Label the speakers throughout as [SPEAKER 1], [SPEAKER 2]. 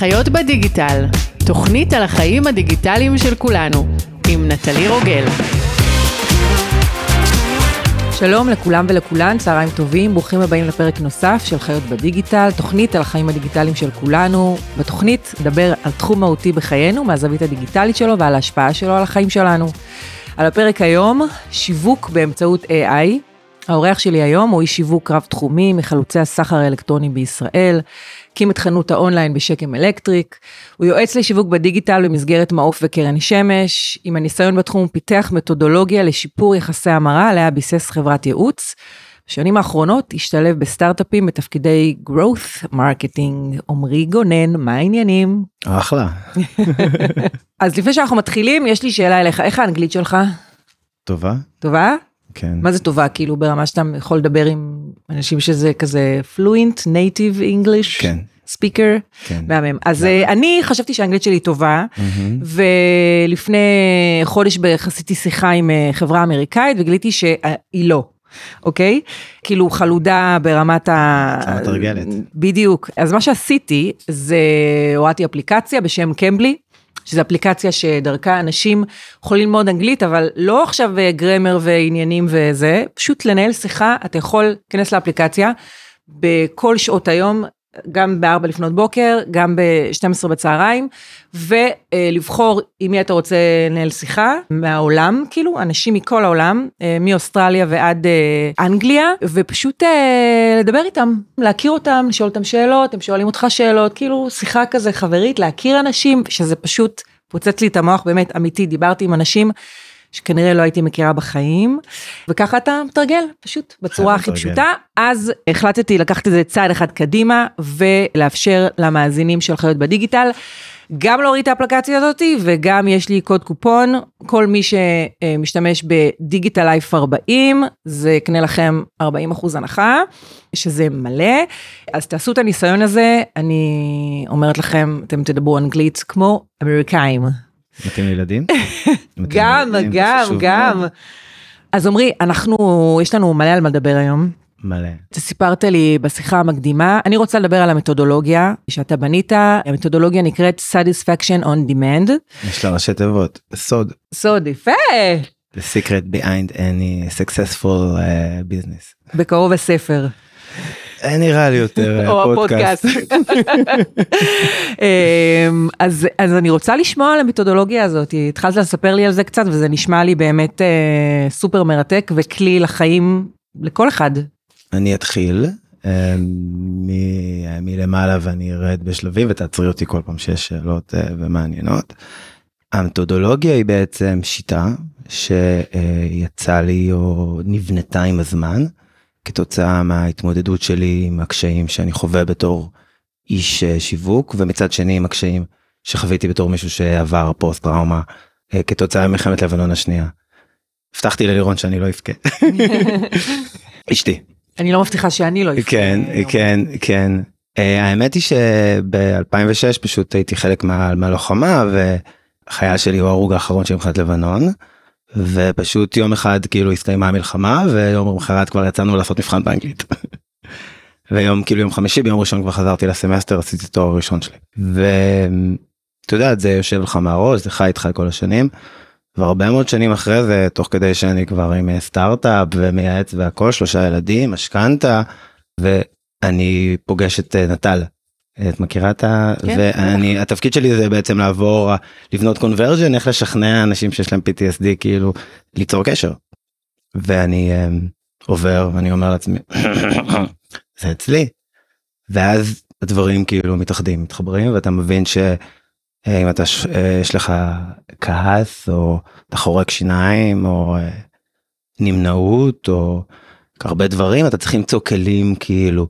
[SPEAKER 1] חיות בדיגיטל, תוכנית על החיים הדיגיטליים של כולנו, עם נטלי רוגל.
[SPEAKER 2] שלום לכולם ולכולן, צהריים טובים, ברוכים הבאים לפרק נוסף של חיות בדיגיטל, תוכנית על החיים הדיגיטליים של כולנו. בתוכנית נדבר על תחום מהותי בחיינו, מהזווית הדיגיטלית שלו ועל ההשפעה שלו על החיים שלנו. על הפרק היום, שיווק באמצעות AI. האורח שלי היום הוא איש שיווק רב-תחומי מחלוצי הסחר האלקטרוני בישראל, הקים את חנות האונליין בשקם אלקטריק, הוא יועץ לשיווק בדיגיטל במסגרת מעוף וקרן שמש, עם הניסיון בתחום הוא פיתח מתודולוגיה לשיפור יחסי המרה עליה ביסס חברת ייעוץ. בשנים האחרונות השתלב בסטארט-אפים בתפקידי growth marketing. עמרי גונן, מה העניינים?
[SPEAKER 3] אחלה.
[SPEAKER 2] אז לפני שאנחנו מתחילים, יש לי שאלה אליך, איך האנגלית שלך?
[SPEAKER 3] טובה?
[SPEAKER 2] טובה?
[SPEAKER 3] כן.
[SPEAKER 2] מה זה טובה? כאילו ברמה שאתה יכול לדבר עם אנשים שזה כזה fluent, native English?
[SPEAKER 3] כן.
[SPEAKER 2] ספיקר?
[SPEAKER 3] כן.
[SPEAKER 2] מהמם. אז אה, אני חשבתי שהאנגלית שלי טובה, ולפני חודש בערך עשיתי שיחה עם אה, חברה אמריקאית וגיליתי שהיא לא. אוקיי? כאילו חלודה ברמת ה...
[SPEAKER 3] מתרגלת.
[SPEAKER 2] בדיוק. אז מה שעשיתי זה הורדתי אפליקציה בשם קמבלי. שזו אפליקציה שדרכה אנשים יכולים ללמוד אנגלית, אבל לא עכשיו אה, גרמר ועניינים וזה, פשוט לנהל שיחה, אתה יכול להיכנס לאפליקציה בכל שעות היום, גם ב-4 לפנות בוקר, גם ב-12 בצהריים, ולבחור עם מי אתה רוצה לנהל שיחה, מהעולם, כאילו, אנשים מכל העולם, אה, מאוסטרליה ועד אה, אנגליה, ופשוט לדבר איתם, להכיר אותם, לשאול אותם שאלות, הם שואלים אותך שאלות, כאילו שיחה כזה חברית, להכיר אנשים, שזה פשוט פוצץ לי את המוח, באמת אמיתי, דיברתי עם אנשים. שכנראה לא הייתי מכירה בחיים, וככה אתה מתרגל, פשוט, בצורה הכי
[SPEAKER 3] מתרגל.
[SPEAKER 2] פשוטה. אז החלטתי לקחת את זה צעד אחד קדימה, ולאפשר למאזינים של חיות בדיגיטל, גם להוריד את האפליקציה הזאתי, וגם יש לי קוד קופון, כל מי שמשתמש בדיגיטל לייף 40, זה יקנה לכם 40 אחוז הנחה, שזה מלא. אז תעשו את הניסיון הזה, אני אומרת לכם, אתם תדברו אנגלית כמו אמריקאים.
[SPEAKER 3] מתאים לילדים?
[SPEAKER 2] גם, גם, גם. אז עמרי, אנחנו, יש לנו מלא על מה לדבר היום.
[SPEAKER 3] מלא.
[SPEAKER 2] אתה סיפרת לי בשיחה המקדימה, אני רוצה לדבר על המתודולוגיה שאתה בנית, המתודולוגיה נקראת Satisfaction on Demand.
[SPEAKER 3] יש לה ראשי תיבות. סוד.
[SPEAKER 2] סוד, יפה.
[SPEAKER 3] The secret behind any successful uh, business.
[SPEAKER 2] בקרוב הספר.
[SPEAKER 3] אה, נראה לי יותר אה.
[SPEAKER 2] הפודקאסט. אמ, אז, אז אני רוצה לשמוע על המתודולוגיה הזאת, התחלת לספר לי על זה קצת וזה נשמע לי באמת אה, סופר מרתק וכלי לחיים לכל אחד.
[SPEAKER 3] אני אתחיל אה, מ- מלמעלה ואני ארד בשלבים ותעצרי אותי כל פעם שיש שאלות אה, ומעניינות. המתודולוגיה היא בעצם שיטה שיצא לי או נבנתה עם הזמן כתוצאה מההתמודדות שלי עם הקשיים שאני חווה בתור איש אה, שיווק ומצד שני עם הקשיים שחוויתי בתור מישהו שעבר פוסט טראומה אה, כתוצאה ממלחמת לבנון השנייה. הבטחתי ללירון שאני לא אבכה. אשתי.
[SPEAKER 2] אני לא מבטיחה שאני לא אפנה
[SPEAKER 3] כן
[SPEAKER 2] היום.
[SPEAKER 3] כן כן אה, האמת היא שב-2006 פשוט הייתי חלק מה- מהלוחמה והחייל שלי הוא ההרוג האחרון של מלחמת לבנון. ופשוט יום אחד כאילו הסתיימה המלחמה ויום למחרת כבר יצאנו לעשות מבחן באנגלית. ויום כאילו יום חמישי ביום ראשון כבר חזרתי לסמסטר עשיתי תואר ראשון שלי. ואתה יודע זה יושב לך מהראש זה חי איתך כל השנים. והרבה מאוד שנים אחרי זה תוך כדי שאני כבר עם אה, סטארט-אפ ומייעץ והכל שלושה ילדים משכנתה ואני פוגש את אה, נטל. את מכירה את ה...
[SPEAKER 2] כן,
[SPEAKER 3] ואני התפקיד שלי זה בעצם לעבור לבנות קונברג'ן איך לשכנע אנשים שיש להם PTSD כאילו ליצור קשר. ואני אה, עובר ואני אומר לעצמי זה אצלי. ואז הדברים כאילו מתאחדים מתחברים ואתה מבין שאם אתה ש- אה, יש לך כעס או אתה חורק שיניים או אה, נמנעות או הרבה דברים אתה צריך למצוא כלים כאילו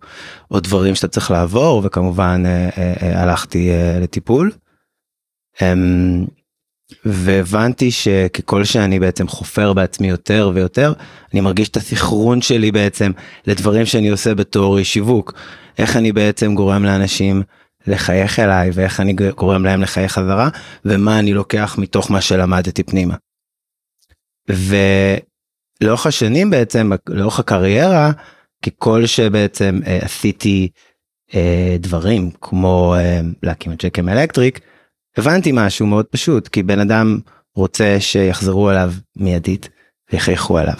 [SPEAKER 3] או דברים שאתה צריך לעבור וכמובן אה, אה, אה, הלכתי אה, לטיפול. אמ, והבנתי שככל שאני בעצם חופר בעצמי יותר ויותר אני מרגיש את הסחרון שלי בעצם לדברים שאני עושה בתור איש שיווק איך אני בעצם גורם לאנשים לחייך אליי ואיך אני גורם להם לחייך חזרה ומה אני לוקח מתוך מה שלמדתי פנימה. ולאורך השנים בעצם לאורך הקריירה ככל שבעצם אה, עשיתי אה, דברים כמו אה, להקים את ג'קם אלקטריק, הבנתי משהו מאוד פשוט, כי בן אדם רוצה שיחזרו אליו מיידית ויחייכו אליו.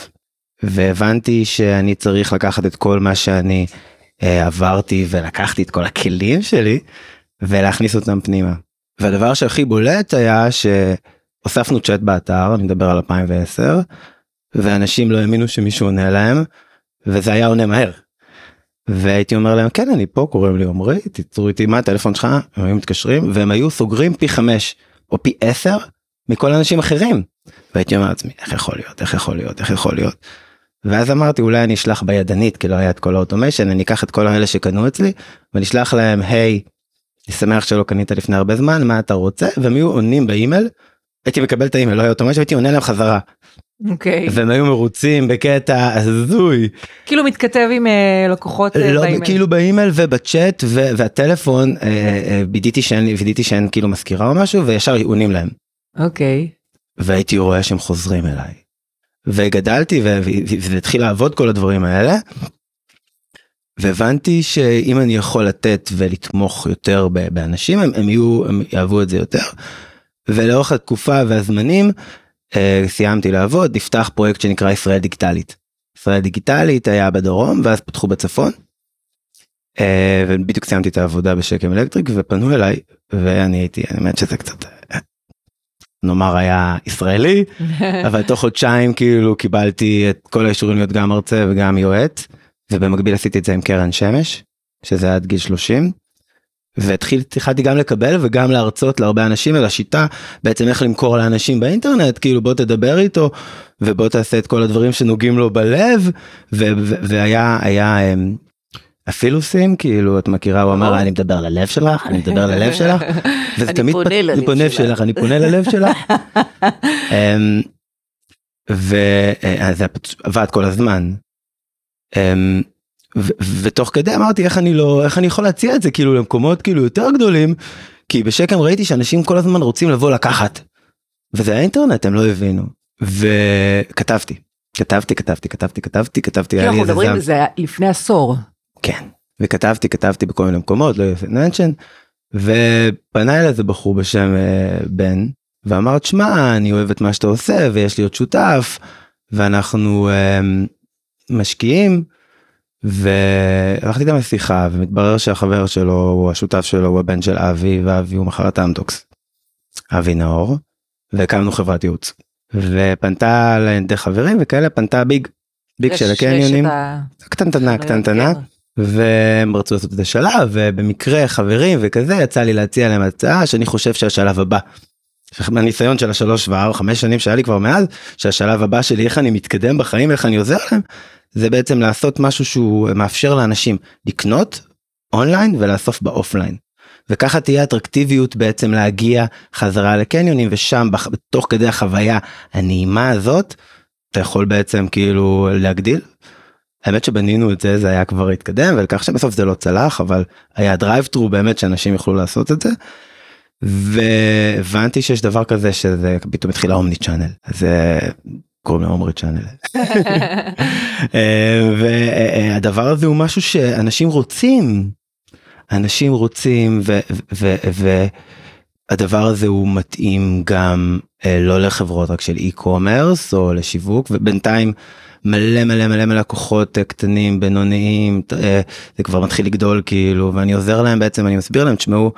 [SPEAKER 3] והבנתי שאני צריך לקחת את כל מה שאני אה, עברתי ולקחתי את כל הכלים שלי ולהכניס אותם פנימה. והדבר שהכי בולט היה שהוספנו צ'אט באתר, אני מדבר על 2010, ואנשים לא האמינו שמישהו עונה להם, וזה היה עונה מהר. והייתי אומר להם כן אני פה קוראים לי עמרי תצרו איתי מה הטלפון שלך הם היו מתקשרים והם היו סוגרים פי חמש או פי עשר מכל אנשים אחרים. והייתי אומר לעצמי איך יכול להיות איך יכול להיות איך יכול להיות. ואז אמרתי אולי אני אשלח בידנית כי לא היה את כל האוטומיישן אני אקח את כל האלה שקנו אצלי ואני אשלח להם היי. אני שמח שלא קנית לפני הרבה זמן מה אתה רוצה והם היו עונים באימייל. הייתי מקבל את האימייל לא היה automation הייתי עונה להם חזרה.
[SPEAKER 2] אוקיי.
[SPEAKER 3] והם היו מרוצים בקטע הזוי.
[SPEAKER 2] כאילו מתכתב עם אה, לקוחות אה,
[SPEAKER 3] לא,
[SPEAKER 2] באימייל.
[SPEAKER 3] כאילו באימייל ובצ'אט ו- והטלפון אה, אה, וידאתי שאין וידאתי שאין כאילו מזכירה או משהו וישר עונים להם.
[SPEAKER 2] אוקיי.
[SPEAKER 3] והייתי רואה שהם חוזרים אליי. וגדלתי ו- ו- וזה התחיל לעבוד כל הדברים האלה. והבנתי שאם אני יכול לתת ולתמוך יותר באנשים הם, הם יהיו הם יאהבו את זה יותר. ולאורך התקופה והזמנים סיימתי לעבוד נפתח פרויקט שנקרא ישראל דיגיטלית. ישראל דיגיטלית היה בדרום ואז פתחו בצפון. אה, ובדיוק סיימתי את העבודה בשקם אלקטריק ופנו אליי ואני הייתי האמת שזה קצת אה, נאמר היה ישראלי אבל תוך חודשיים כאילו קיבלתי את כל האישורים להיות גם מרצה וגם יועץ ובמקביל עשיתי את זה עם קרן שמש שזה עד גיל 30. והתחלתי גם לקבל וגם להרצות להרבה אנשים על השיטה בעצם איך למכור לאנשים באינטרנט כאילו בוא תדבר איתו ובוא תעשה את כל הדברים שנוגעים לו בלב והיה היה אמ, הפילוסים כאילו את מכירה הוא אמר אני מדבר ללב שלך אני מדבר ללב שלך וזה תמיד
[SPEAKER 2] פונה ללב שלך.
[SPEAKER 3] אני פונה ללב שלך. אמ, וזה עבד כל הזמן. אמ, ותוך כדי אמרתי איך אני לא איך אני יכול להציע את זה כאילו למקומות כאילו יותר גדולים כי בשקם ראיתי שאנשים כל הזמן רוצים לבוא לקחת. וזה האינטרנט הם לא הבינו וכתבתי כתבתי כתבתי כתבתי כתבתי כתבתי
[SPEAKER 2] אנחנו מדברים. זה לפני עשור.
[SPEAKER 3] כן וכתבתי כתבתי בכל מיני מקומות לא יפה ננשן ופנה אליי איזה בחור בשם אה, בן ואמר תשמע אני אוהב את מה שאתה עושה ויש לי עוד שותף ואנחנו אה, משקיעים והלכתי איתם לשיחה ומתברר שהחבר שלו הוא השותף שלו הוא הבן של אבי ואבי הוא מכר את האמטוקס. אבי נאור והקמנו חברת ייעוץ ופנתה לידי חברים וכאלה פנתה ביג ביג של הקניונים
[SPEAKER 2] ה-
[SPEAKER 3] קטנטנה קטנטנה
[SPEAKER 2] כן.
[SPEAKER 3] והם רצו לעשות את השלב ובמקרה חברים וכזה יצא לי להציע להם הצעה שאני חושב שהשלב הבא. מהניסיון של השלוש וארבע חמש שנים שהיה לי כבר מאז שהשלב הבא שלי איך אני מתקדם בחיים איך אני עוזר להם זה בעצם לעשות משהו שהוא מאפשר לאנשים לקנות אונליין ולאסוף באופליין. וככה תהיה אטרקטיביות בעצם להגיע חזרה לקניונים ושם תוך כדי החוויה הנעימה הזאת אתה יכול בעצם כאילו להגדיל. האמת שבנינו את זה זה היה כבר התקדם ולכך שבסוף זה לא צלח אבל היה drive through באמת שאנשים יוכלו לעשות את זה. והבנתי שיש דבר כזה שזה פתאום התחיל ה-omni channel זה קוראים לו omni channel. אה, והדבר הזה הוא משהו שאנשים רוצים. אנשים רוצים והדבר הזה הוא מתאים גם אה, לא לחברות רק של e-commerce או לשיווק ובינתיים מלא מלא מלא מלא לקוחות אה, קטנים בינוניים אה, זה כבר מתחיל לגדול כאילו ואני עוזר להם בעצם אני מסביר להם תשמעו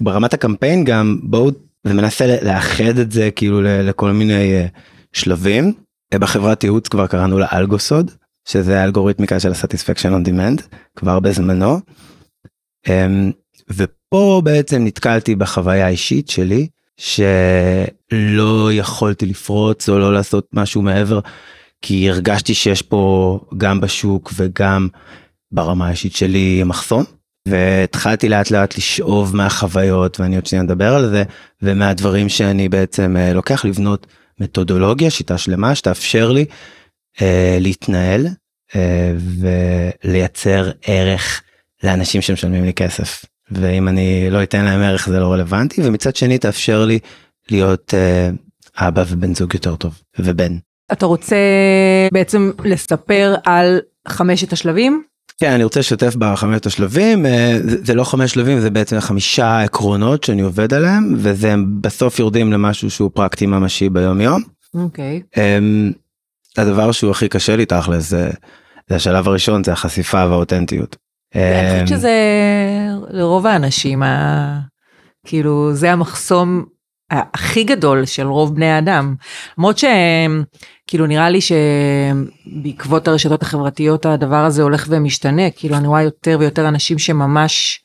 [SPEAKER 3] ברמת הקמפיין גם בואו ומנסה לאחד את זה כאילו לכל מיני אה, שלבים אה, בחברת ייעוץ כבר קראנו לה אלגוסוד שזה האלגוריתמיקה של הסטיספקשן on demand כבר בזמנו. אמ, ופה בעצם נתקלתי בחוויה האישית שלי שלא יכולתי לפרוץ או לא לעשות משהו מעבר כי הרגשתי שיש פה גם בשוק וגם ברמה האישית שלי מחסום. והתחלתי לאט לאט לשאוב מהחוויות ואני עוד שניה נדבר על זה ומהדברים שאני בעצם אה, לוקח לבנות מתודולוגיה שיטה שלמה שתאפשר לי אה, להתנהל אה, ולייצר ערך לאנשים שמשלמים לי כסף ואם אני לא אתן להם ערך זה לא רלוונטי ומצד שני תאפשר לי להיות אה, אבא ובן זוג יותר טוב ובן.
[SPEAKER 2] אתה רוצה בעצם לספר על חמשת השלבים?
[SPEAKER 3] כן, אני רוצה לשתף בחמשת השלבים, אה, זה, לא חמש שלבים, זה בעצם חמישה עקרונות שאני עובד עליהם, וזה בסוף יורדים למשהו שהוא פרקטי ממשי ביום יום.
[SPEAKER 2] אוקיי.
[SPEAKER 3] אמ, הדבר שהוא הכי קשה לי תכל'ס, זה, זה השלב הראשון, זה החשיפה והאותנטיות.
[SPEAKER 2] אני
[SPEAKER 3] אמ,
[SPEAKER 2] חושבת שזה לרוב האנשים, ה- כאילו זה המחסום הכי גדול של רוב בני האדם. למרות שכאילו נראה לי שבעקבות הרשתות החברתיות הדבר הזה הולך ומשתנה, כאילו אני רואה יותר ויותר אנשים שממש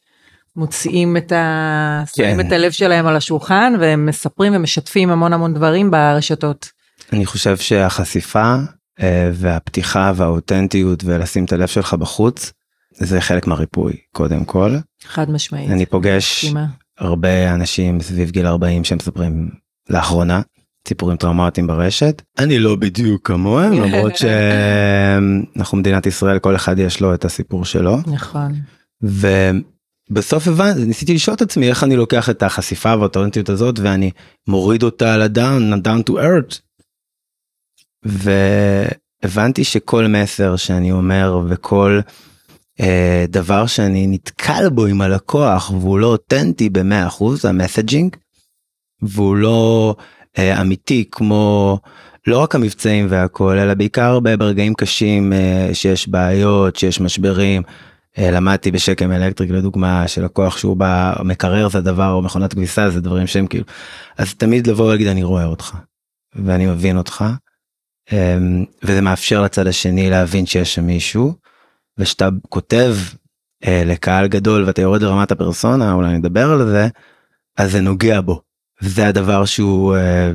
[SPEAKER 2] מוציאים את, ה...
[SPEAKER 3] כן.
[SPEAKER 2] את הלב שלהם על השולחן והם מספרים ומשתפים המון המון דברים ברשתות.
[SPEAKER 3] אני חושב שהחשיפה אה, והפתיחה והאותנטיות ולשים את הלב שלך בחוץ, זה חלק מהריפוי קודם כל.
[SPEAKER 2] חד משמעית.
[SPEAKER 3] אני פוגש.
[SPEAKER 2] הרבה
[SPEAKER 3] אנשים סביב גיל 40 שמספרים לאחרונה סיפורים טראומטיים ברשת. אני לא בדיוק כמוהם למרות שאנחנו מדינת ישראל כל אחד יש לו את הסיפור שלו
[SPEAKER 2] נכון.
[SPEAKER 3] ובסוף הבנתי ניסיתי לשאול את עצמי איך אני לוקח את החשיפה והאותנטיות הזאת ואני מוריד אותה לדאון down to earth. והבנתי שכל מסר שאני אומר וכל דבר שאני נתקל בו עם הלקוח והוא לא אותנטי ב-100% המסג'ינג והוא לא אה, אמיתי כמו לא רק המבצעים והכל אלא בעיקר ברגעים קשים אה, שיש בעיות שיש משברים. אה, למדתי בשקם אלקטריק לדוגמה שלקוח שהוא בא מקרר זה דבר או מכונת כביסה זה דברים שהם כאילו אז תמיד לבוא ולהגיד אני רואה אותך ואני מבין אותך אמ, וזה מאפשר לצד השני להבין שיש שם מישהו ושאתה כותב אה, לקהל גדול ואתה יורד לרמת הפרסונה אולי נדבר על זה אז זה נוגע בו זה הדבר שהוא אה,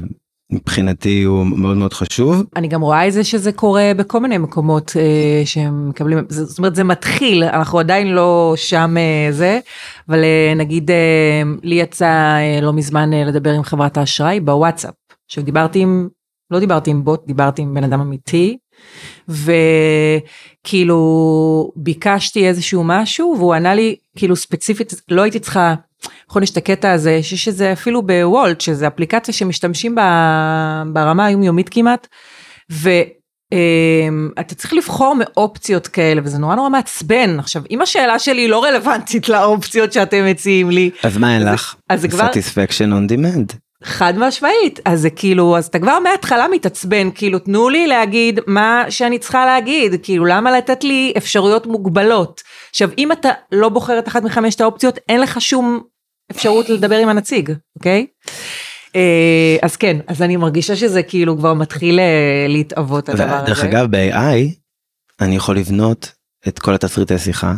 [SPEAKER 3] מבחינתי הוא מאוד מאוד חשוב
[SPEAKER 2] אני גם רואה את זה שזה קורה בכל מיני מקומות אה, שהם מקבלים, זאת אומרת זה מתחיל, אנחנו עדיין לא שם אה, זה, אבל אה, נגיד אה, לי יצא אה, לא מזמן אה, לדבר עם חברת האשראי בוואטסאפ. עכשיו דיברתי עם, לא דיברתי עם בוט, דיברתי עם בן אדם אמיתי, וכאילו ביקשתי איזשהו משהו והוא ענה לי כאילו ספציפית, לא הייתי צריכה, נכון יש את הקטע הזה שיש איזה אפילו בוולט שזה אפליקציה שמשתמשים בה ברמה היומיומית כמעט. ואתה צריך לבחור מאופציות כאלה וזה נורא נורא מעצבן עכשיו אם השאלה שלי לא רלוונטית לאופציות שאתם מציעים לי
[SPEAKER 3] אז מה אין לך?
[SPEAKER 2] אז זה כבר-
[SPEAKER 3] satisfaction on demand.
[SPEAKER 2] חד משמעית אז זה כאילו אז אתה כבר מההתחלה מתעצבן כאילו תנו לי להגיד מה שאני צריכה להגיד כאילו למה לתת לי אפשרויות מוגבלות עכשיו אם אתה לא בוחר את אחת מחמשת האופציות אין לך שום אפשרות לדבר עם הנציג אוקיי. אה, אז כן אז אני מרגישה שזה כאילו כבר מתחיל אה, להתאבות הדבר הזה.
[SPEAKER 3] דרך אגב ב-AI אני יכול לבנות את כל התסריטי שיחה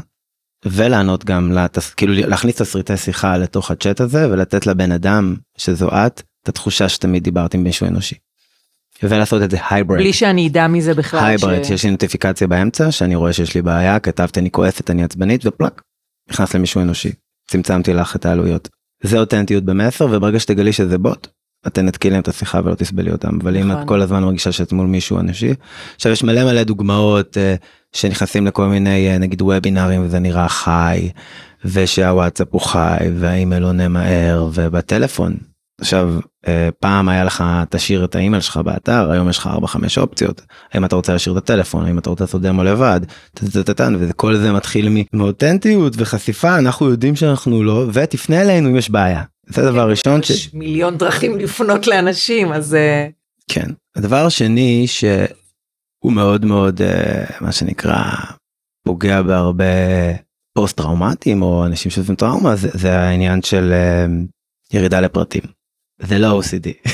[SPEAKER 3] ולענות גם לתס... כאילו להכניס תסריטי שיחה לתוך הצ'אט הזה ולתת לבן אדם שזו את את התחושה שתמיד דיברת עם מישהו אנושי. ולעשות את זה הייבריד.
[SPEAKER 2] בלי שאני אדע מזה בכלל.
[SPEAKER 3] הייבריד
[SPEAKER 2] ש-
[SPEAKER 3] שיש לי נוטיפיקציה באמצע שאני רואה שיש לי בעיה כתבתי אני כועסת אני עצבנית ופלאק נכנס למישהו אנושי צמצמתי לך את העלויות. זה אותנטיות במסר וברגע שתגלי שזה בוט את תנתקי להם את השיחה ולא תסבלי אותם אבל אם
[SPEAKER 2] נכון.
[SPEAKER 3] את כל הזמן מרגישה שאת מול מישהו אנושי. עכשיו יש מלא מלא דוגמאות אה, שנכנסים לכל מיני אה, נגיד וובינארים וזה נראה חי ושהוואטסאפ הוא חי והאימייל עונה מהר ובטלפון. עכשיו אה, פעם היה לך תשאיר את האימייל שלך באתר היום יש לך 4-5 אופציות האם אתה רוצה להשאיר את הטלפון האם אתה רוצה לעשות דמו לבד וכל זה מתחיל מאותנטיות וחשיפה אנחנו יודעים שאנחנו לא ותפנה אלינו אם יש בעיה. זה הדבר ראשון ש...
[SPEAKER 2] יש מיליון דרכים לפנות לאנשים אז אה,
[SPEAKER 3] כן. הדבר השני שהוא מאוד מאוד אה, מה שנקרא פוגע בהרבה פוסט טראומטיים או אנשים שעושים טראומה זה, זה העניין של אה, ירידה לפרטים. זה לא OCD.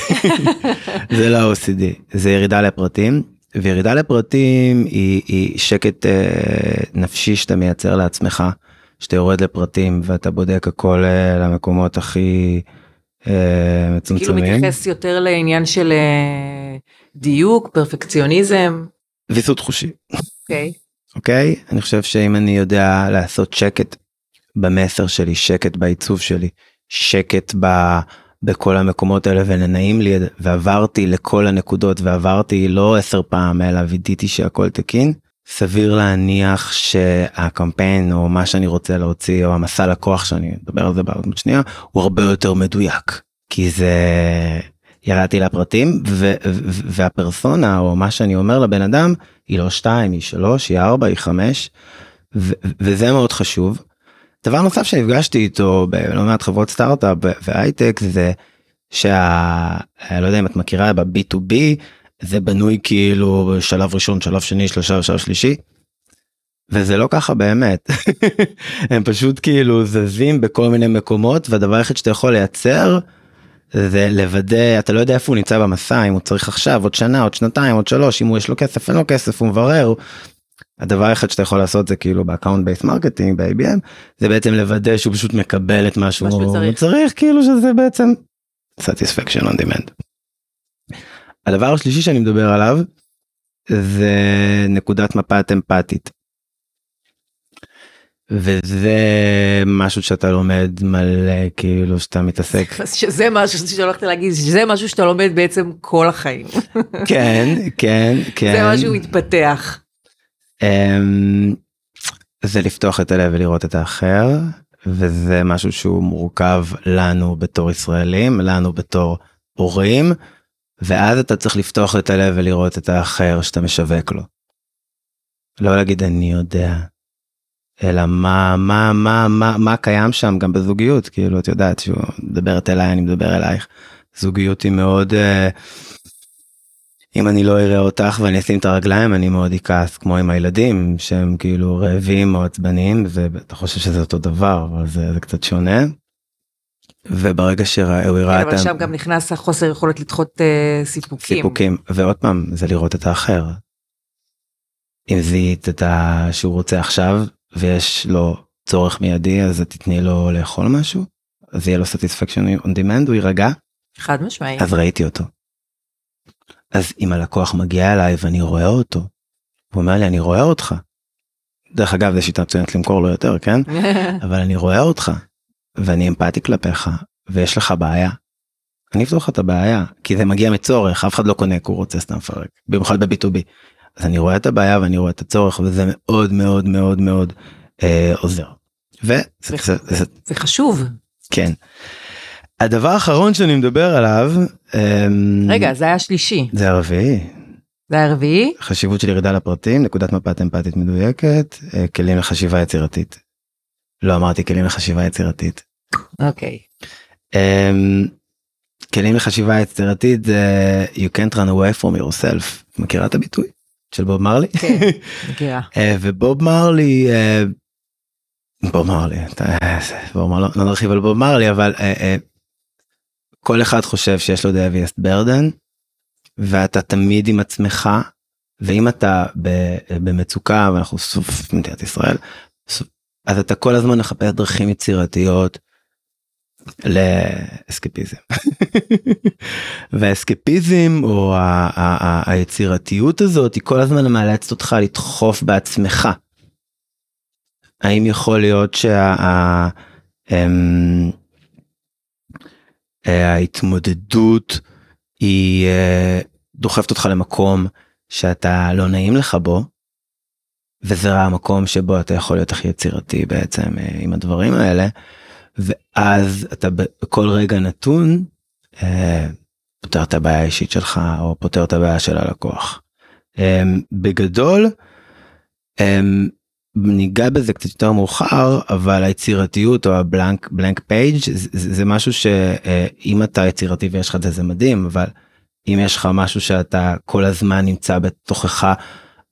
[SPEAKER 3] זה לא OCD זה ירידה לפרטים וירידה לפרטים היא, היא שקט אה, נפשי שאתה מייצר לעצמך שאתה יורד לפרטים ואתה בודק הכל אה, למקומות הכי אה,
[SPEAKER 2] כאילו
[SPEAKER 3] מצומצמים.
[SPEAKER 2] מתייחס יותר לעניין של אה, דיוק פרפקציוניזם.
[SPEAKER 3] ויסות חושי.
[SPEAKER 2] אוקיי.
[SPEAKER 3] אוקיי? אני חושב שאם אני יודע לעשות שקט במסר שלי, שקט בעיצוב שלי, שקט ב... בכל המקומות האלה ונעים לי ועברתי לכל הנקודות ועברתי לא עשר פעם אלא וידאתי שהכל תקין. סביר להניח שהקמפיין או מה שאני רוצה להוציא או המסע לקוח שאני אדבר על זה בעוד שנייה הוא הרבה יותר מדויק כי זה ירדתי לפרטים ו- ו- והפרסונה או מה שאני אומר לבן אדם היא לא שתיים היא שלוש היא ארבע היא חמש ו- וזה מאוד חשוב. דבר נוסף שנפגשתי איתו בלא מעט חברות סטארט-אפ והייטק זה שה... לא יודע אם את מכירה ב-B2B זה בנוי כאילו שלב ראשון שלב שני שלושה שלב שלישי. וזה לא ככה באמת הם פשוט כאילו זזים בכל מיני מקומות והדבר היחיד שאתה יכול לייצר זה לוודא אתה לא יודע איפה הוא נמצא במסע אם הוא צריך עכשיו עוד שנה עוד שנתיים עוד שלוש אם הוא יש לו כסף אין לו כסף הוא מברר. הדבר היחיד שאתה יכול לעשות זה כאילו ב-account based marketing ב-ABM זה בעצם לוודא שהוא פשוט מקבל את מה שהוא
[SPEAKER 2] צריך.
[SPEAKER 3] צריך כאילו שזה בעצם satisfaction on demand. הדבר השלישי שאני מדבר עליו זה נקודת מבט אמפתית. וזה משהו שאתה לומד מלא כאילו שאתה מתעסק
[SPEAKER 2] שזה משהו שהולכת להגיד, שזה משהו שאתה לומד בעצם כל החיים.
[SPEAKER 3] כן כן כן
[SPEAKER 2] זה משהו מתפתח.
[SPEAKER 3] אמ, זה לפתוח את הלב ולראות את האחר וזה משהו שהוא מורכב לנו בתור ישראלים לנו בתור הורים ואז אתה צריך לפתוח את הלב ולראות את האחר שאתה משווק לו. לא להגיד אני יודע אלא מה מה מה מה מה קיים שם גם בזוגיות כאילו את יודעת שהוא מדברת אליי אני מדבר אלייך זוגיות היא מאוד אה, אם אני לא אראה אותך ואני אשים את הרגליים אני מאוד אכעס כמו עם הילדים שהם כאילו רעבים או עצבניים ואתה חושב שזה אותו דבר אבל זה, זה קצת שונה. וברגע שהוא הראה
[SPEAKER 2] כן,
[SPEAKER 3] את
[SPEAKER 2] אבל שם גם נכנס החוסר יכולת לדחות אה, סיפוקים.
[SPEAKER 3] סיפוקים ועוד פעם זה לראות את האחר. אם זיהית את ה... שהוא רוצה עכשיו ויש לו צורך מיידי אז תתני לו לאכול משהו אז יהיה לו satisfaction on demand הוא יירגע
[SPEAKER 2] חד משמעי.
[SPEAKER 3] אז ראיתי אותו. אז אם הלקוח מגיע אליי ואני רואה אותו, הוא אומר לי אני רואה אותך. דרך אגב זו שיטה מצוינת למכור לו יותר כן אבל אני רואה אותך ואני אמפתי כלפיך ויש לך בעיה. אני אפתור לך את הבעיה כי זה מגיע מצורך אף אחד לא קונה כי הוא רוצה סתם לפרק במיוחד ב-B2B. אז אני רואה את הבעיה ואני רואה את הצורך וזה מאוד מאוד מאוד מאוד עוזר. וזה זה, זה,
[SPEAKER 2] זה חשוב.
[SPEAKER 3] כן. הדבר האחרון שאני מדבר עליו אמ,
[SPEAKER 2] רגע, זה היה שלישי.
[SPEAKER 3] זה הרביעי
[SPEAKER 2] זה היה רביעי?
[SPEAKER 3] חשיבות של ירידה לפרטים נקודת מבט אמפתית מדויקת אה, כלים לחשיבה יצירתית. לא אמרתי כלים לחשיבה יצירתית.
[SPEAKER 2] אוקיי.
[SPEAKER 3] אמ, כלים לחשיבה יצירתית זה you can't run away from yourself מכירה את הביטוי של בוב מרלי
[SPEAKER 2] כן, מכירה.
[SPEAKER 3] אה, ובוב מרלי אה, בוב מרלי מרלי, לא נרחיב על בוב מרלי אבל אה, אה, כל אחד חושב שיש לו heaviest burden ואתה תמיד עם עצמך ואם אתה במצוקה ואנחנו סוף מדינת ישראל אז אתה כל הזמן מחפש דרכים יצירתיות לאסקפיזם. והאסקפיזם או היצירתיות הזאת היא כל הזמן מאלצת אותך לדחוף בעצמך. האם יכול להיות שה... ה- אמ, אה, היא אה, דוחפת אותך למקום שאתה לא נעים לך בו. וזה המקום שבו אתה יכול להיות הכי יצירתי בעצם אה, עם הדברים האלה. ואז אתה בכל רגע נתון פותר את הבעיה האישית שלך או פותר את הבעיה של הלקוח. אה, בגדול אה, ניגע בזה קצת יותר מאוחר אבל היצירתיות או הבלנק בלנק פייג' זה, זה משהו שאם אתה יצירתי ויש לך את זה זה מדהים אבל אם יש לך משהו שאתה כל הזמן נמצא בתוכך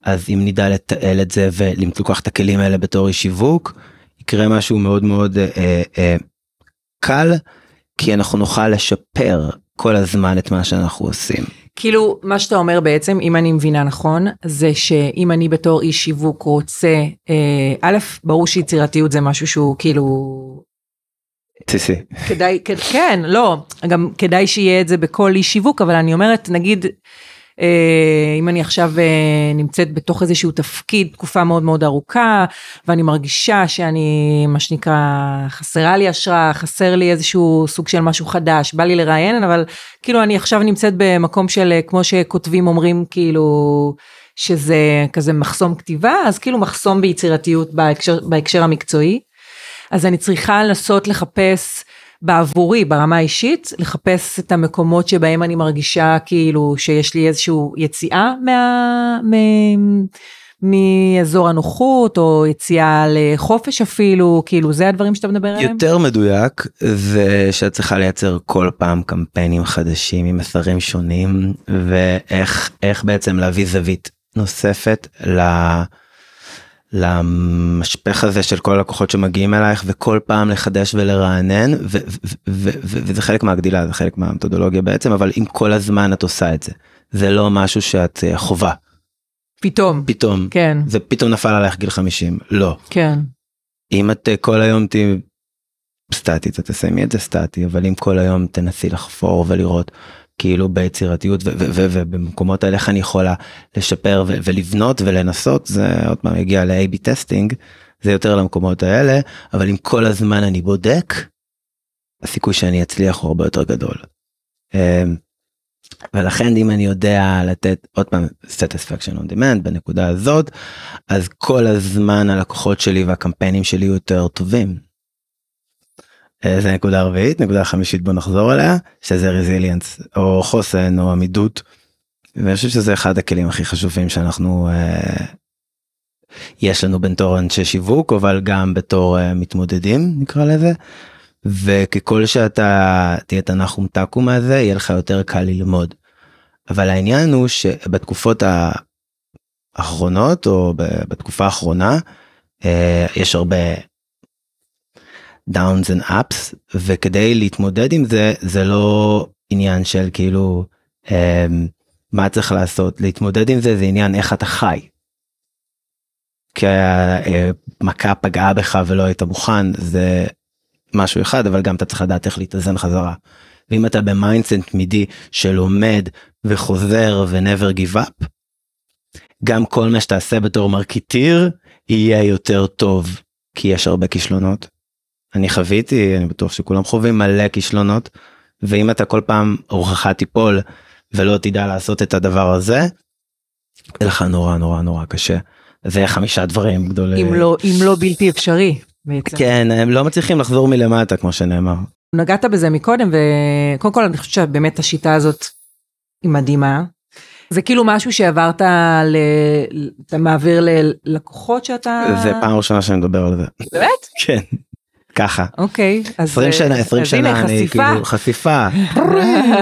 [SPEAKER 3] אז אם נדע לתעל את זה ולקח את הכלים האלה בתור איש שיווק יקרה משהו מאוד מאוד אה, אה, קל כי אנחנו נוכל לשפר כל הזמן את מה שאנחנו עושים.
[SPEAKER 2] כאילו, מה שאתה אומר בעצם, אם אני מבינה נכון, זה שאם אני בתור איש שיווק רוצה, אה, א', ברור שיצירתיות זה משהו שהוא כאילו
[SPEAKER 3] בסיסי.
[SPEAKER 2] כדאי, כן, לא, גם כדאי שיהיה את זה בכל איש שיווק, אבל אני אומרת, נגיד, אם אני עכשיו אה, נמצאת בתוך איזשהו תפקיד תקופה מאוד מאוד ארוכה, ואני מרגישה שאני, מה שנקרא, חסרה לי השראה, חסר לי איזשהו סוג של משהו חדש, בא לי לראיין, אבל כאילו אני עכשיו נמצאת במקום של, אה, כמו שכותבים אומרים, כאילו, שזה כזה מחסום כתיבה, אז כאילו מחסום ביצירתיות בהקשר, בהקשר המקצועי. אז אני צריכה לנסות לחפש בעבורי, ברמה האישית, לחפש את המקומות שבהם אני מרגישה כאילו שיש לי איזושהי יציאה מה, מ, מאזור הנוחות, או יציאה לחופש אפילו, כאילו זה הדברים שאתה מדבר עליהם?
[SPEAKER 3] יותר מדויק זה שאת צריכה לייצר כל פעם קמפיינים חדשים עם מסרים שונים ואיך איך בעצם להביא זווית נוספת ל... למשפך הזה של כל הלקוחות שמגיעים אלייך וכל פעם לחדש ולרענן וזה חלק מהגדילה זה חלק מהמתודולוגיה בעצם אבל אם כל הזמן את עושה את זה. זה לא משהו שאת אה, חובה
[SPEAKER 2] פתאום.
[SPEAKER 3] פתאום.
[SPEAKER 2] כן,
[SPEAKER 3] זה פתאום נפל עלייך גיל 50 לא.
[SPEAKER 2] כן.
[SPEAKER 3] אם את אה, כל היום תהיי סטטית את תסיימי את זה סטטי אבל אם כל היום תנסי לחפור ולראות כאילו ביצירתיות ובמקומות האלה איך אני יכולה לשפר ולבנות ולנסות זה עוד פעם הגיע ל-AB testing זה יותר למקומות האלה אבל אם כל הזמן אני בודק הסיכוי שאני אצליח הוא הרבה יותר גדול. אמ, ולכן אם אני יודע לתת עוד פעם satisfaction on demand בנקודה הזאת אז כל הזמן הלקוחות שלי והקמפיינים שלי יותר טובים. זה נקודה רביעית נקודה חמישית בוא נחזור אליה שזה resilience או חוסן או עמידות. ואני חושב שזה אחד הכלים הכי חשובים שאנחנו אה, יש לנו בתור אנשי שיווק אבל גם בתור אה, מתמודדים נקרא לזה. וככל שאתה תהיה תנחום תקום הזה יהיה לך יותר קל ללמוד. אבל העניין הוא שבתקופות האחרונות או בתקופה האחרונה אה, יש הרבה downs and ups וכדי להתמודד עם זה זה לא עניין של כאילו אה, מה צריך לעשות להתמודד עם זה זה עניין איך אתה חי. כי המכה פגעה בך ולא היית מוכן זה משהו אחד אבל גם אתה צריך לדעת איך להתאזן חזרה. ואם אתה ב-mindset תמידי שלומד וחוזר ו-never give up גם כל מה שתעשה בתור marketer יהיה יותר טוב כי יש הרבה כישלונות. אני חוויתי אני בטוח שכולם חווים מלא כישלונות ואם אתה כל פעם רוחך תיפול ולא תדע לעשות את הדבר הזה יהיה לך נורא נורא נורא קשה. זה חמישה דברים גדולים.
[SPEAKER 2] אם לא, אם לא בלתי אפשרי בעצם.
[SPEAKER 3] כן הם לא מצליחים לחזור מלמטה כמו שנאמר.
[SPEAKER 2] נגעת בזה מקודם וקודם כל אני חושבת שבאמת השיטה הזאת היא מדהימה. זה כאילו משהו שעברת, ל... אתה מעביר ללקוחות שאתה...
[SPEAKER 3] זה פעם ראשונה שאני מדבר על זה.
[SPEAKER 2] באמת?
[SPEAKER 3] כן. ככה.
[SPEAKER 2] אוקיי. אז
[SPEAKER 3] 20 שנה 20
[SPEAKER 2] אז הנה,
[SPEAKER 3] שנה אני. כאילו חשיפה.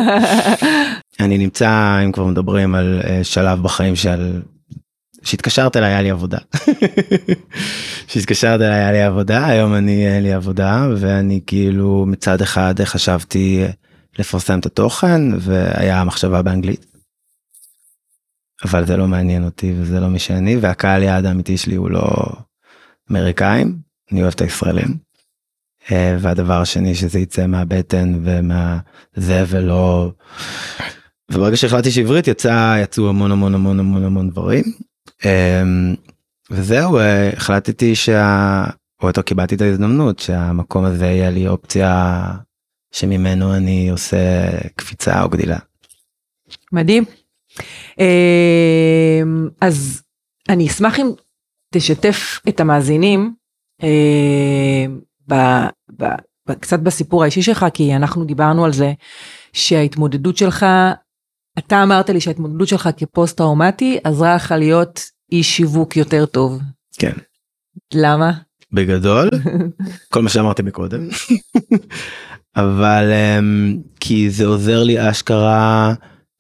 [SPEAKER 3] אני נמצא אם כבר מדברים על אה, שלב בחיים של שהתקשרת אליי היה לי עבודה. שהתקשרת אליי היה לי עבודה היום אני אין לי עבודה ואני כאילו מצד אחד חשבתי לפרסם את התוכן והיה מחשבה באנגלית. אבל זה לא מעניין אותי וזה לא מי שאני והקהל יעד האמיתי שלי הוא לא אמריקאים אני אוהב את הישראלים. אה, והדבר השני שזה יצא מהבטן ומה זה ולא. וברגע שהחלטתי שעברית יצא יצאו המון המון המון המון המון דברים. אמ, וזהו אה, החלטתי שה... או יותר קיבלתי את ההזדמנות שהמקום הזה יהיה לי אופציה שממנו אני עושה קפיצה או גדילה.
[SPEAKER 2] מדהים. אמ, אז אני אשמח אם תשתף את המאזינים אמ, ב, ב, ב, קצת בסיפור האישי שלך, כי אנחנו דיברנו על זה שההתמודדות שלך, אתה אמרת לי שההתמודדות שלך כפוסט טראומטי עזרה לך להיות איש שיווק יותר טוב.
[SPEAKER 3] כן.
[SPEAKER 2] למה?
[SPEAKER 3] בגדול כל מה שאמרתי מקודם אבל um, כי זה עוזר לי אשכרה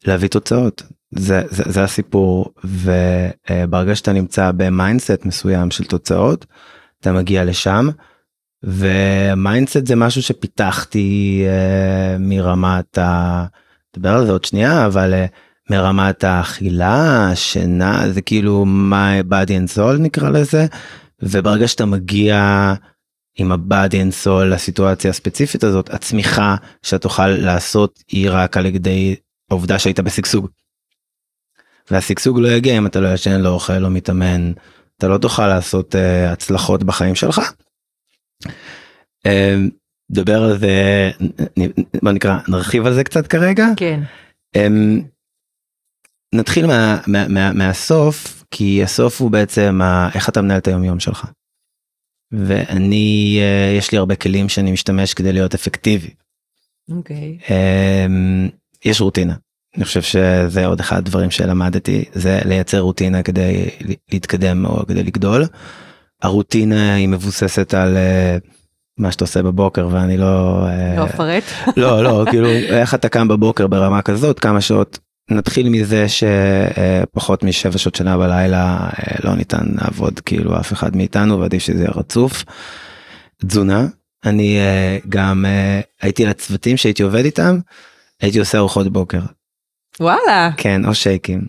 [SPEAKER 3] להביא תוצאות זה, זה, זה הסיפור וברגע שאתה נמצא ב-mindset מסוים של תוצאות אתה מגיע לשם ו-mindset זה משהו שפיתחתי אה, מרמת ה... נדבר על זה עוד שנייה אבל אה, מרמת האכילה השינה זה כאילו my body and soul נקרא לזה וברגע שאתה מגיע עם ה-body and soul לסיטואציה הספציפית הזאת הצמיחה שאתה תוכל לעשות היא רק על ידי העובדה שהיית בשגשוג. והשגשוג לא יגיע אם אתה לא ישן לא אוכל לא מתאמן אתה לא תוכל לעשות uh, הצלחות בחיים שלך. Uh, דבר על זה בוא נקרא נרחיב על זה קצת כרגע.
[SPEAKER 2] כן.
[SPEAKER 3] Um, נתחיל מה, מה, מה, מהסוף כי הסוף הוא בעצם ה, איך אתה מנהל את היום יום שלך. ואני uh, יש לי הרבה כלים שאני משתמש כדי להיות אפקטיבי.
[SPEAKER 2] אוקיי.
[SPEAKER 3] Um, יש רוטינה אני חושב שזה עוד אחד הדברים שלמדתי זה לייצר רוטינה כדי להתקדם או כדי לגדול. הרוטינה היא מבוססת על אה, מה שאתה עושה בבוקר ואני לא אה,
[SPEAKER 2] לא אפרט.
[SPEAKER 3] לא לא כאילו איך אתה קם בבוקר ברמה כזאת כמה שעות נתחיל מזה שפחות משבע שעות שנה בלילה אה, לא ניתן לעבוד כאילו אף אחד מאיתנו ועדיף שזה יהיה רצוף. תזונה אני גם הייתי לצוותים שהייתי עובד איתם הייתי עושה ארוחות בוקר
[SPEAKER 2] וואלה,
[SPEAKER 3] כן או שייקים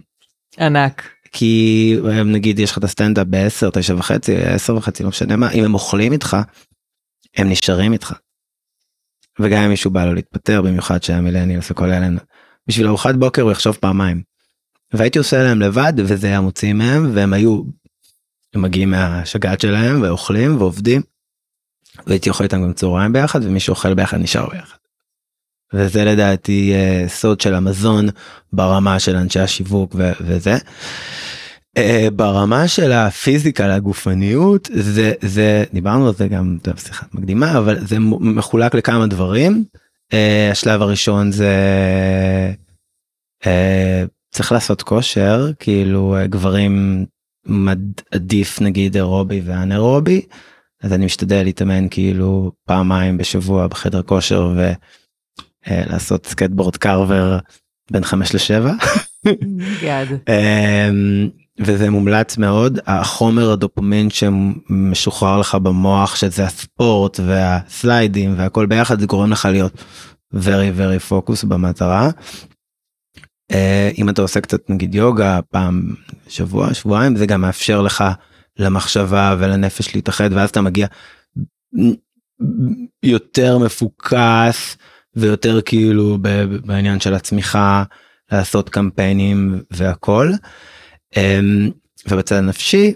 [SPEAKER 2] ענק.
[SPEAKER 3] כי אה, נגיד יש לך את הסטנדאפ ב-10 9 וחצי 10 וחצי לא משנה מה אם הם אוכלים איתך הם נשארים איתך. וגם אם מישהו בא לו להתפטר במיוחד שהיה מילניאלס וכל אלה בשביל ארוחת בוקר הוא יחשוב פעמיים. והייתי עושה להם לבד וזה היה מוציא מהם והם היו הם מגיעים מהשגעת שלהם ואוכלים ועובדים. והייתי אוכל איתם גם צהריים ביחד ומי שאוכל ביחד נשאר ביחד. וזה לדעתי אה, סוד של המזון ברמה של אנשי השיווק ו- וזה. אה, ברמה של הפיזיקה לגופניות זה זה דיברנו על זה גם בשיחת מקדימה אבל זה מחולק לכמה דברים. אה, השלב הראשון זה צריך לעשות כושר כאילו גברים עדיף נגיד אירובי ואנאירובי אז אני משתדל להתאמן כאילו פעמיים בשבוע בחדר כושר ולעשות סקייטבורד carver בין 5 ל-7
[SPEAKER 2] יד.
[SPEAKER 3] וזה מומלץ מאוד החומר הדופמין שמשוחרר לך במוח שזה הספורט והסליידים והכל ביחד זה גורם לך להיות very very focus במטרה. אה, אם אתה עושה קצת נגיד יוגה פעם שבוע שבועיים זה גם מאפשר לך למחשבה ולנפש להתאחד ואז אתה מגיע יותר מפוקס ויותר כאילו בעניין של הצמיחה לעשות קמפיינים והכל. אמ, ובצד הנפשי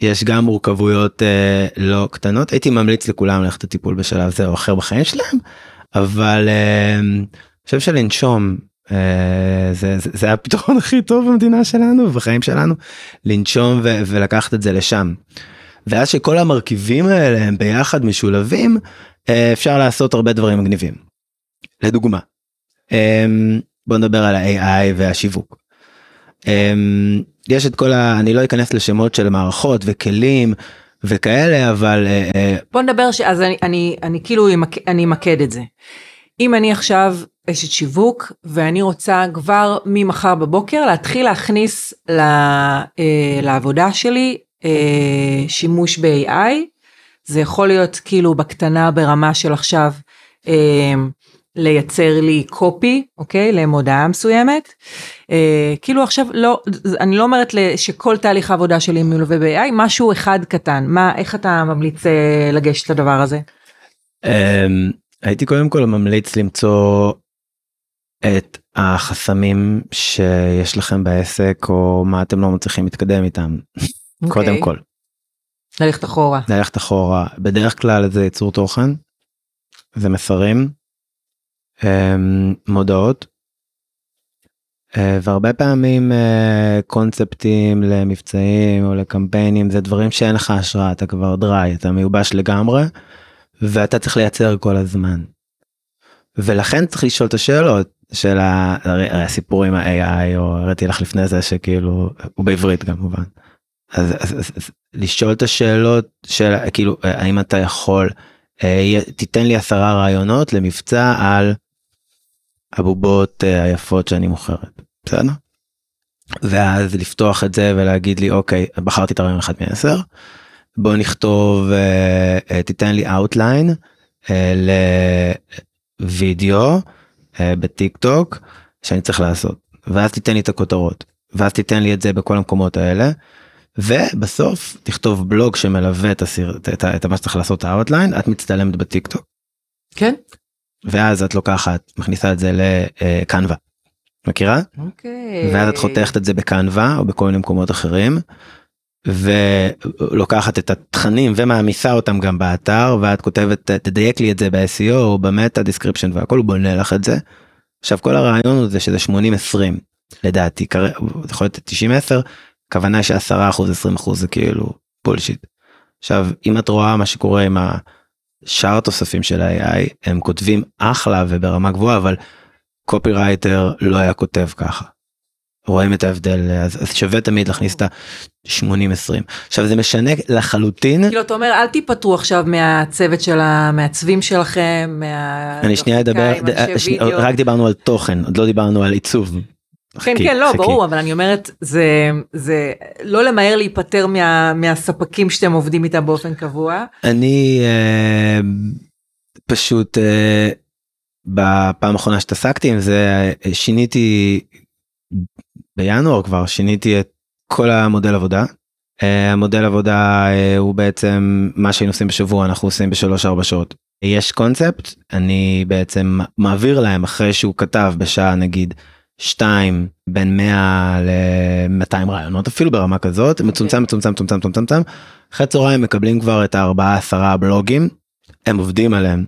[SPEAKER 3] יש גם מורכבויות אה, לא קטנות הייתי ממליץ לכולם ללכת לטיפול בשלב זה או אחר בחיים שלהם אבל אה, אני חושב שלנשום אה, זה, זה, זה הפתרון הכי טוב במדינה שלנו בחיים שלנו לנשום ו, ולקחת את זה לשם. ואז שכל המרכיבים האלה הם ביחד משולבים אה, אפשר לעשות הרבה דברים מגניבים. לדוגמה אה, בוא נדבר על ה-AI והשיווק. אמ, יש את כל ה... אני לא אכנס לשמות של מערכות וכלים וכאלה אבל אה,
[SPEAKER 2] בוא נדבר ש... אז אני, אני, אני כאילו אמק- אני אמקד את זה. אם אני עכשיו אשת שיווק ואני רוצה כבר ממחר בבוקר להתחיל להכניס ל, אה, לעבודה שלי אה, שימוש ב-AI, זה יכול להיות כאילו בקטנה ברמה של עכשיו אה, לייצר לי קופי, אוקיי? למודעה מסוימת. אה, כאילו עכשיו לא, אני לא אומרת שכל תהליך העבודה שלי מלווה ב-AI, משהו אחד קטן. מה, איך אתה ממליץ אה, לגשת לדבר הזה?
[SPEAKER 3] אמ, הייתי קודם כל ממליץ למצוא את החסמים שיש לכם בעסק או מה אתם לא מצליחים להתקדם איתם קודם
[SPEAKER 2] אוקיי.
[SPEAKER 3] כל
[SPEAKER 2] ללכת אחורה.
[SPEAKER 3] ללכת אחורה בדרך כלל זה ייצור תוכן זה מסרים מודעות אה, והרבה פעמים אה, קונספטים למבצעים או לקמפיינים זה דברים שאין לך השראה אתה כבר דריי אתה מיובש לגמרי ואתה צריך לייצר כל הזמן. ולכן צריך לשאול את השאלות של הסיפור עם ה-AI או הראיתי לך לפני זה שכאילו הוא בעברית כמובן. אז, אז, אז, אז לשאול את השאלות של כאילו האם אתה יכול אה, תיתן לי עשרה רעיונות למבצע על הבובות אה, היפות שאני מוכרת בסדר? ואז לפתוח את זה ולהגיד לי אוקיי בחרתי את הרעיון אחד מעשר בוא נכתוב אה, אה, תיתן לי outline אה, לוידאו אה, בטיק טוק שאני צריך לעשות ואז תיתן לי את הכותרות ואז תיתן לי את זה בכל המקומות האלה. ובסוף תכתוב בלוג שמלווה את, הסיר, את, ה- את מה שצריך לעשות ה-outline את מצטלמת ב-TikTok
[SPEAKER 2] כן?
[SPEAKER 3] ואז את לוקחת מכניסה את זה ל-Canva מכירה
[SPEAKER 2] אוקיי.
[SPEAKER 3] ואז את חותכת את זה ב-Canva או בכל מיני מקומות אחרים. ולוקחת את התכנים ומעמיסה אותם גם באתר ואת כותבת תדייק לי את זה ב-SEO או ב-meta description והכל הוא בונה לך את זה. עכשיו כל הרעיון הוא זה שזה 80 20 לדעתי כרגע יכול להיות 90 10 כוונה ש10 אחוז 20 אחוז זה כאילו bullshit. עכשיו אם את רואה מה שקורה עם השאר התוספים של ה-AI הם כותבים אחלה וברמה גבוהה אבל קופירייטר לא היה כותב ככה. רואים את ההבדל אז, אז שווה תמיד להכניס את ה-80-20 עכשיו זה משנה לחלוטין
[SPEAKER 2] כאילו אתה אומר אל תיפטרו עכשיו מהצוות של המעצבים שלכם מה...
[SPEAKER 3] אני שנייה אדבר ד-
[SPEAKER 2] וידאו.
[SPEAKER 3] רק דיברנו על תוכן עוד לא דיברנו על עיצוב.
[SPEAKER 2] כן כן לא. ברור אבל אני אומרת זה זה לא למהר להיפטר מה, מהספקים שאתם עובדים איתם באופן קבוע.
[SPEAKER 3] אני אה, פשוט אה, בפעם האחרונה שהתעסקתי עם זה אה, שיניתי בינואר כבר שיניתי את כל המודל עבודה. המודל עבודה הוא בעצם מה שהיינו עושים בשבוע אנחנו עושים בשלוש ארבע שעות. יש קונספט אני בעצם מעביר להם אחרי שהוא כתב בשעה נגיד 2 בין 100 ל-200 רעיונות אפילו ברמה כזאת מצומצם מצומצם מצומצם מצומצם אחרי צהריים מקבלים כבר את הארבעה עשרה בלוגים הם עובדים עליהם.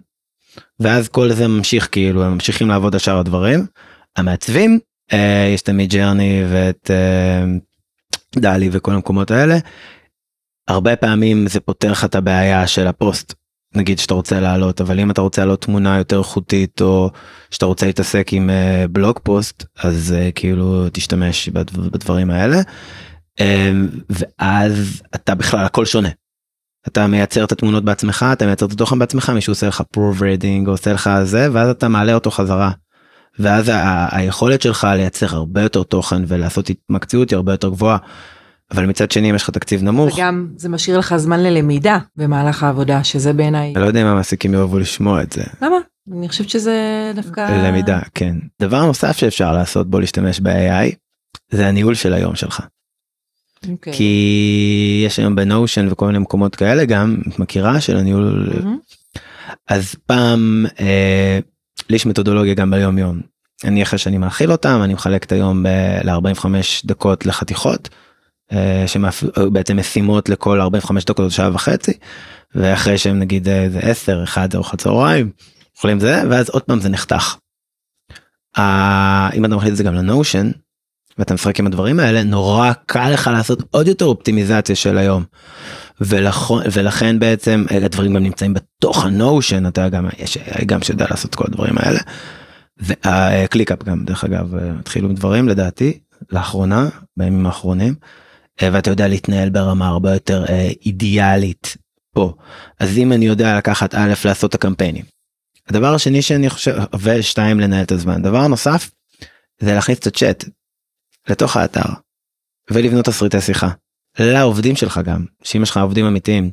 [SPEAKER 3] ואז כל זה ממשיך כאילו הם ממשיכים לעבוד על שאר הדברים. המעצבים אה, יש תמיד ג'רני ואת אה, דלי וכל המקומות האלה. הרבה פעמים זה פותר לך את הבעיה של הפוסט. נגיד שאתה רוצה לעלות אבל אם אתה רוצה לעלות תמונה יותר איכותית או שאתה רוצה להתעסק עם אה, בלוג פוסט אז אה, כאילו תשתמש בדבר- בדברים האלה. אה, ואז אתה בכלל הכל שונה. אתה מייצר את התמונות בעצמך אתה מייצר את התוכן בעצמך מישהו עושה לך proof reading עושה לך זה ואז אתה מעלה אותו חזרה. ואז ה- היכולת שלך לייצר הרבה יותר תוכן ולעשות התמקצעות היא הרבה יותר גבוהה. אבל מצד שני אם יש לך תקציב נמוך
[SPEAKER 2] וגם זה משאיר לך זמן ללמידה במהלך העבודה שזה בעיניי
[SPEAKER 3] אני לא יודע אם המעסיקים יאהבו לשמוע את זה
[SPEAKER 2] למה אני חושבת שזה דווקא
[SPEAKER 3] למידה כן דבר נוסף שאפשר לעשות בו להשתמש ב-AI זה הניהול של היום שלך
[SPEAKER 2] אוקיי.
[SPEAKER 3] כי יש היום בנושן וכל מיני מקומות כאלה גם את מכירה של הניהול
[SPEAKER 2] מהמם.
[SPEAKER 3] אז פעם אה, לי יש מתודולוגיה גם ביום יום. אני אחרי שאני מאכיל אותם אני מחלק את היום ל-45 דקות לחתיכות. אה, שבעצם משימות לכל 45 דקות שעה וחצי ואחרי שהם נגיד אה, זה 10 1 ארוחת צהריים אוכלים זה ואז עוד פעם זה נחתך. אה, אם אתה מחליט את זה גם לנושן ואתה משחק עם הדברים האלה נורא קל לך לעשות עוד יותר אופטימיזציה של היום. ולכן, ולכן בעצם אלה דברים גם נמצאים בתוך הנושן אתה גם יש גם שיודע לעשות כל הדברים האלה. והקליקאפ גם דרך אגב התחילו עם דברים לדעתי לאחרונה בימים האחרונים אה, ואתה יודע להתנהל ברמה הרבה יותר אה, אידיאלית פה אז אם אני יודע לקחת א' לעשות את הקמפיינים. הדבר השני שאני חושב ושתיים לנהל את הזמן דבר נוסף זה להכניס את הצ'אט לתוך האתר ולבנות תסריטי שיחה לעובדים שלך גם שאם יש לך עובדים אמיתיים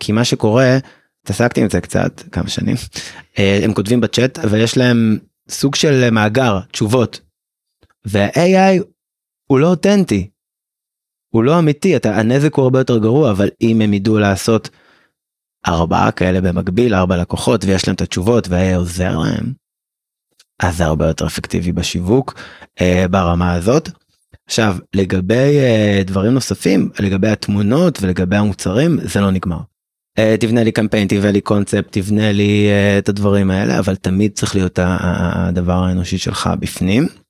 [SPEAKER 3] כי מה שקורה התעסקתי עם זה קצת כמה שנים אה, הם כותבים בצ'אט ויש להם סוג של מאגר תשובות. וה-AI הוא לא אותנטי. הוא לא אמיתי אתה הנזק הוא הרבה יותר גרוע אבל אם הם ידעו לעשות ארבעה כאלה במקביל ארבע לקוחות ויש להם את התשובות וה עוזר להם. אז זה הרבה יותר אפקטיבי בשיווק אה, ברמה הזאת. עכשיו לגבי אה, דברים נוספים לגבי התמונות ולגבי המוצרים זה לא נגמר. אה, תבנה לי קמפיין תבנה לי קונספט תבנה לי אה, את הדברים האלה אבל תמיד צריך להיות הדבר האנושי שלך בפנים.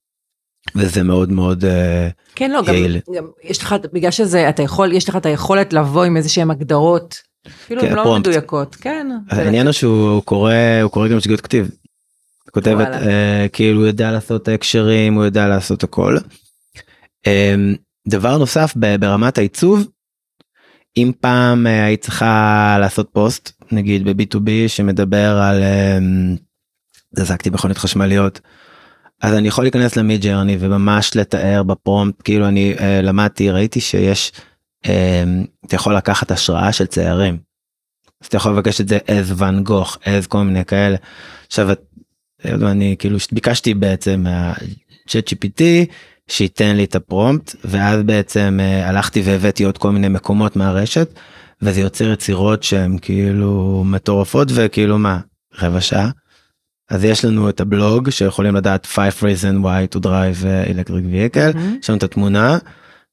[SPEAKER 3] וזה מאוד מאוד אה,
[SPEAKER 2] כן לא גם,
[SPEAKER 3] יעיל.
[SPEAKER 2] גם יש לך בגלל שזה אתה יכול יש לך את היכולת לבוא עם איזה שהם הגדרות. אפילו
[SPEAKER 3] כן,
[SPEAKER 2] הן לא. מדויקות כן.
[SPEAKER 3] העניין הוא שהוא קורא הוא קורא גם שגיאות כתיב. כותבת. אה, כאילו הוא יודע לעשות הקשרים הוא יודע לעשות הכל. אה, דבר נוסף ברמת העיצוב. אם פעם אה, היית צריכה לעשות פוסט נגיד ב-B2B שמדבר על אה, התעסקתי מכוניות חשמליות. אז אני יכול להיכנס למיד ג'רני וממש לתאר בפרומפט כאילו אני אה, למדתי ראיתי שיש אה, אתה יכול לקחת השראה של ציירים. אז אתה יכול לבקש את זה as ואן גוך as כל מיני כאלה. עכשיו את- אני כאילו ביקשתי בעצם מהצ'אט GPT שייתן לי את הפרומפט ואז בעצם אה, הלכתי והבאתי עוד כל מיני מקומות מהרשת וזה יוצר יצירות שהן כאילו מטורפות וכאילו מה רבע שעה. אז יש לנו את הבלוג שיכולים לדעת 5 reason why to drive אה, electric vehicle
[SPEAKER 2] מהמם.
[SPEAKER 3] יש לנו את התמונה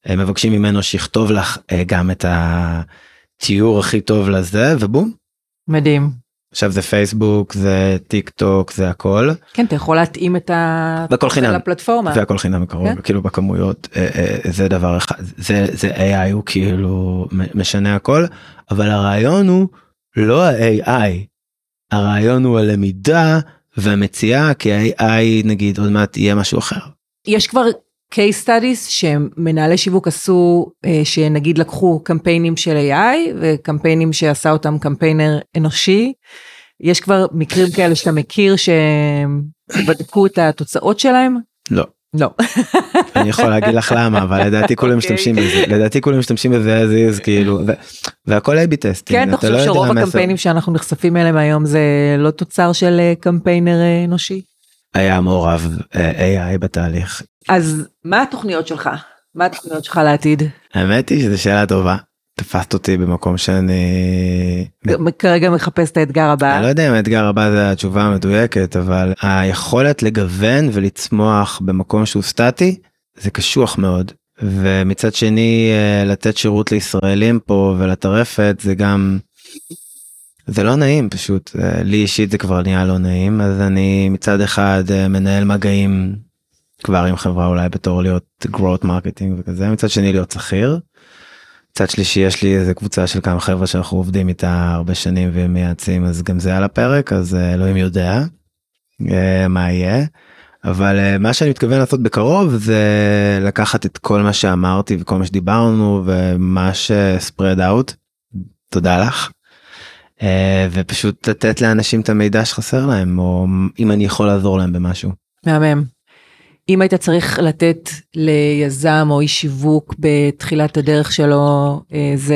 [SPEAKER 3] מבקשים ממנו שיכתוב לך אה, גם את התיאור הכי טוב לזה ובום
[SPEAKER 2] מדהים.
[SPEAKER 3] עכשיו זה פייסבוק זה טיק טוק זה הכל
[SPEAKER 2] כן אתה יכול להתאים את ה...
[SPEAKER 3] והכל חינם.
[SPEAKER 2] לפלטפורמה.
[SPEAKER 3] והכל חינם מקרוב
[SPEAKER 2] כן.
[SPEAKER 3] כאילו בכמויות אה, אה, זה דבר אחד זה זה AI הוא כאילו משנה הכל אבל הרעיון הוא לא ה-AI הרעיון הוא הלמידה ומציעה כי ה-AI נגיד עוד מעט יהיה משהו אחר.
[SPEAKER 2] יש כבר case studies שמנהלי שיווק עשו, אה, שנגיד לקחו קמפיינים של AI וקמפיינים שעשה אותם קמפיינר אנושי. יש כבר מקרים כאלה שאתה מכיר שבדקו את התוצאות שלהם?
[SPEAKER 3] לא.
[SPEAKER 2] לא.
[SPEAKER 3] אני יכול להגיד לך למה אבל לדעתי כולם
[SPEAKER 2] אוקיי.
[SPEAKER 3] משתמשים בזה לדעתי כולם משתמשים בזה as is כאילו והכל A/B testing.
[SPEAKER 2] כן, אתה חושב
[SPEAKER 3] לא
[SPEAKER 2] שרוב הקמפיינים. שאנחנו נחשפים אליהם היום זה לא תוצר של אה, קמפיינר אה, אנושי?
[SPEAKER 3] היה מעורב אה, AI בתהליך.
[SPEAKER 2] אז מה התוכניות שלך? מה התוכניות שלך לעתיד?
[SPEAKER 3] האמת היא שזו שאלה טובה. תפסת אותי במקום שאני
[SPEAKER 2] כרגע מחפש את האתגר הבא.
[SPEAKER 3] אני לא יודע אם האתגר הבא זה התשובה המדויקת אבל היכולת לגוון ולצמוח במקום שהוא סטטי זה קשוח מאוד ומצד שני אה, לתת שירות לישראלים פה ולטרפת זה גם זה לא נעים פשוט אה, לי אישית זה כבר נהיה לא נעים אז אני מצד אחד אה, מנהל מגעים כבר עם חברה אולי בתור להיות growth marketing וכזה מצד שני להיות שכיר. מצד שלישי יש לי איזה קבוצה של כמה חבר'ה שאנחנו עובדים איתה הרבה שנים והם מייעצים אז גם זה על הפרק אז אה, אלוהים יודע אה, מה יהיה. אבל אה, מה שאני מתכוון לעשות בקרוב זה לקחת את כל מה שאמרתי וכל מה שדיברנו ומה שספרד אאוט. תודה לך. ופשוט לתת לאנשים את המידע שחסר להם או אם אני יכול לעזור להם במשהו.
[SPEAKER 2] מהמם. אם היית צריך לתת ליזם או איש שיווק בתחילת הדרך שלו איזה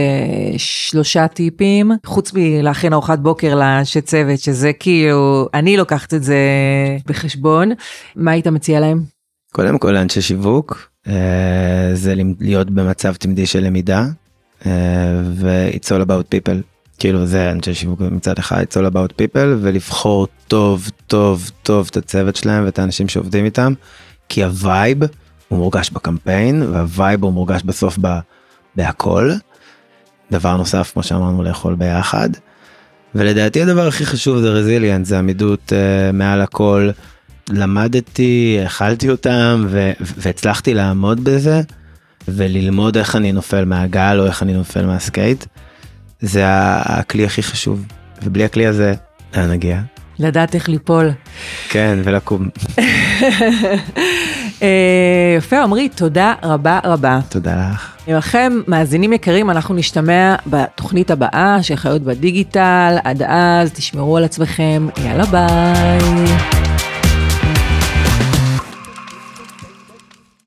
[SPEAKER 2] שלושה טיפים, חוץ מלהכין ארוחת בוקר לאנשי צוות, שזה כאילו, אני לוקחת את זה בחשבון, מה היית מציע להם?
[SPEAKER 3] קודם כל לאנשי שיווק אה, זה להיות במצב תמדי של למידה אה, ו-it's all about people. כאילו זה אנשי שיווק מצד אחד it's all about people ולבחור טוב טוב טוב את הצוות שלהם ואת האנשים שעובדים איתם כי ה vibe הוא מורגש בקמפיין וה vibe הוא מורגש בסוף ב, בהכל. דבר נוסף כמו שאמרנו לאכול ביחד. ולדעתי הדבר הכי חשוב זה resilient זה עמידות uh, מעל הכל. למדתי אכלתי אותם ו- והצלחתי לעמוד בזה וללמוד איך אני נופל מהגל או איך אני נופל מה skate. זה הכלי הכי חשוב ובלי הכלי הזה לאן נגיע.
[SPEAKER 2] לדעת איך ליפול.
[SPEAKER 3] כן ולקום.
[SPEAKER 2] אה, יפה, עמרי, תודה רבה רבה.
[SPEAKER 3] תודה לך.
[SPEAKER 2] לכם, מאזינים יקרים, אנחנו נשתמע בתוכנית הבאה של חיות בדיגיטל. עד אז, תשמרו על עצמכם, יאללה ביי.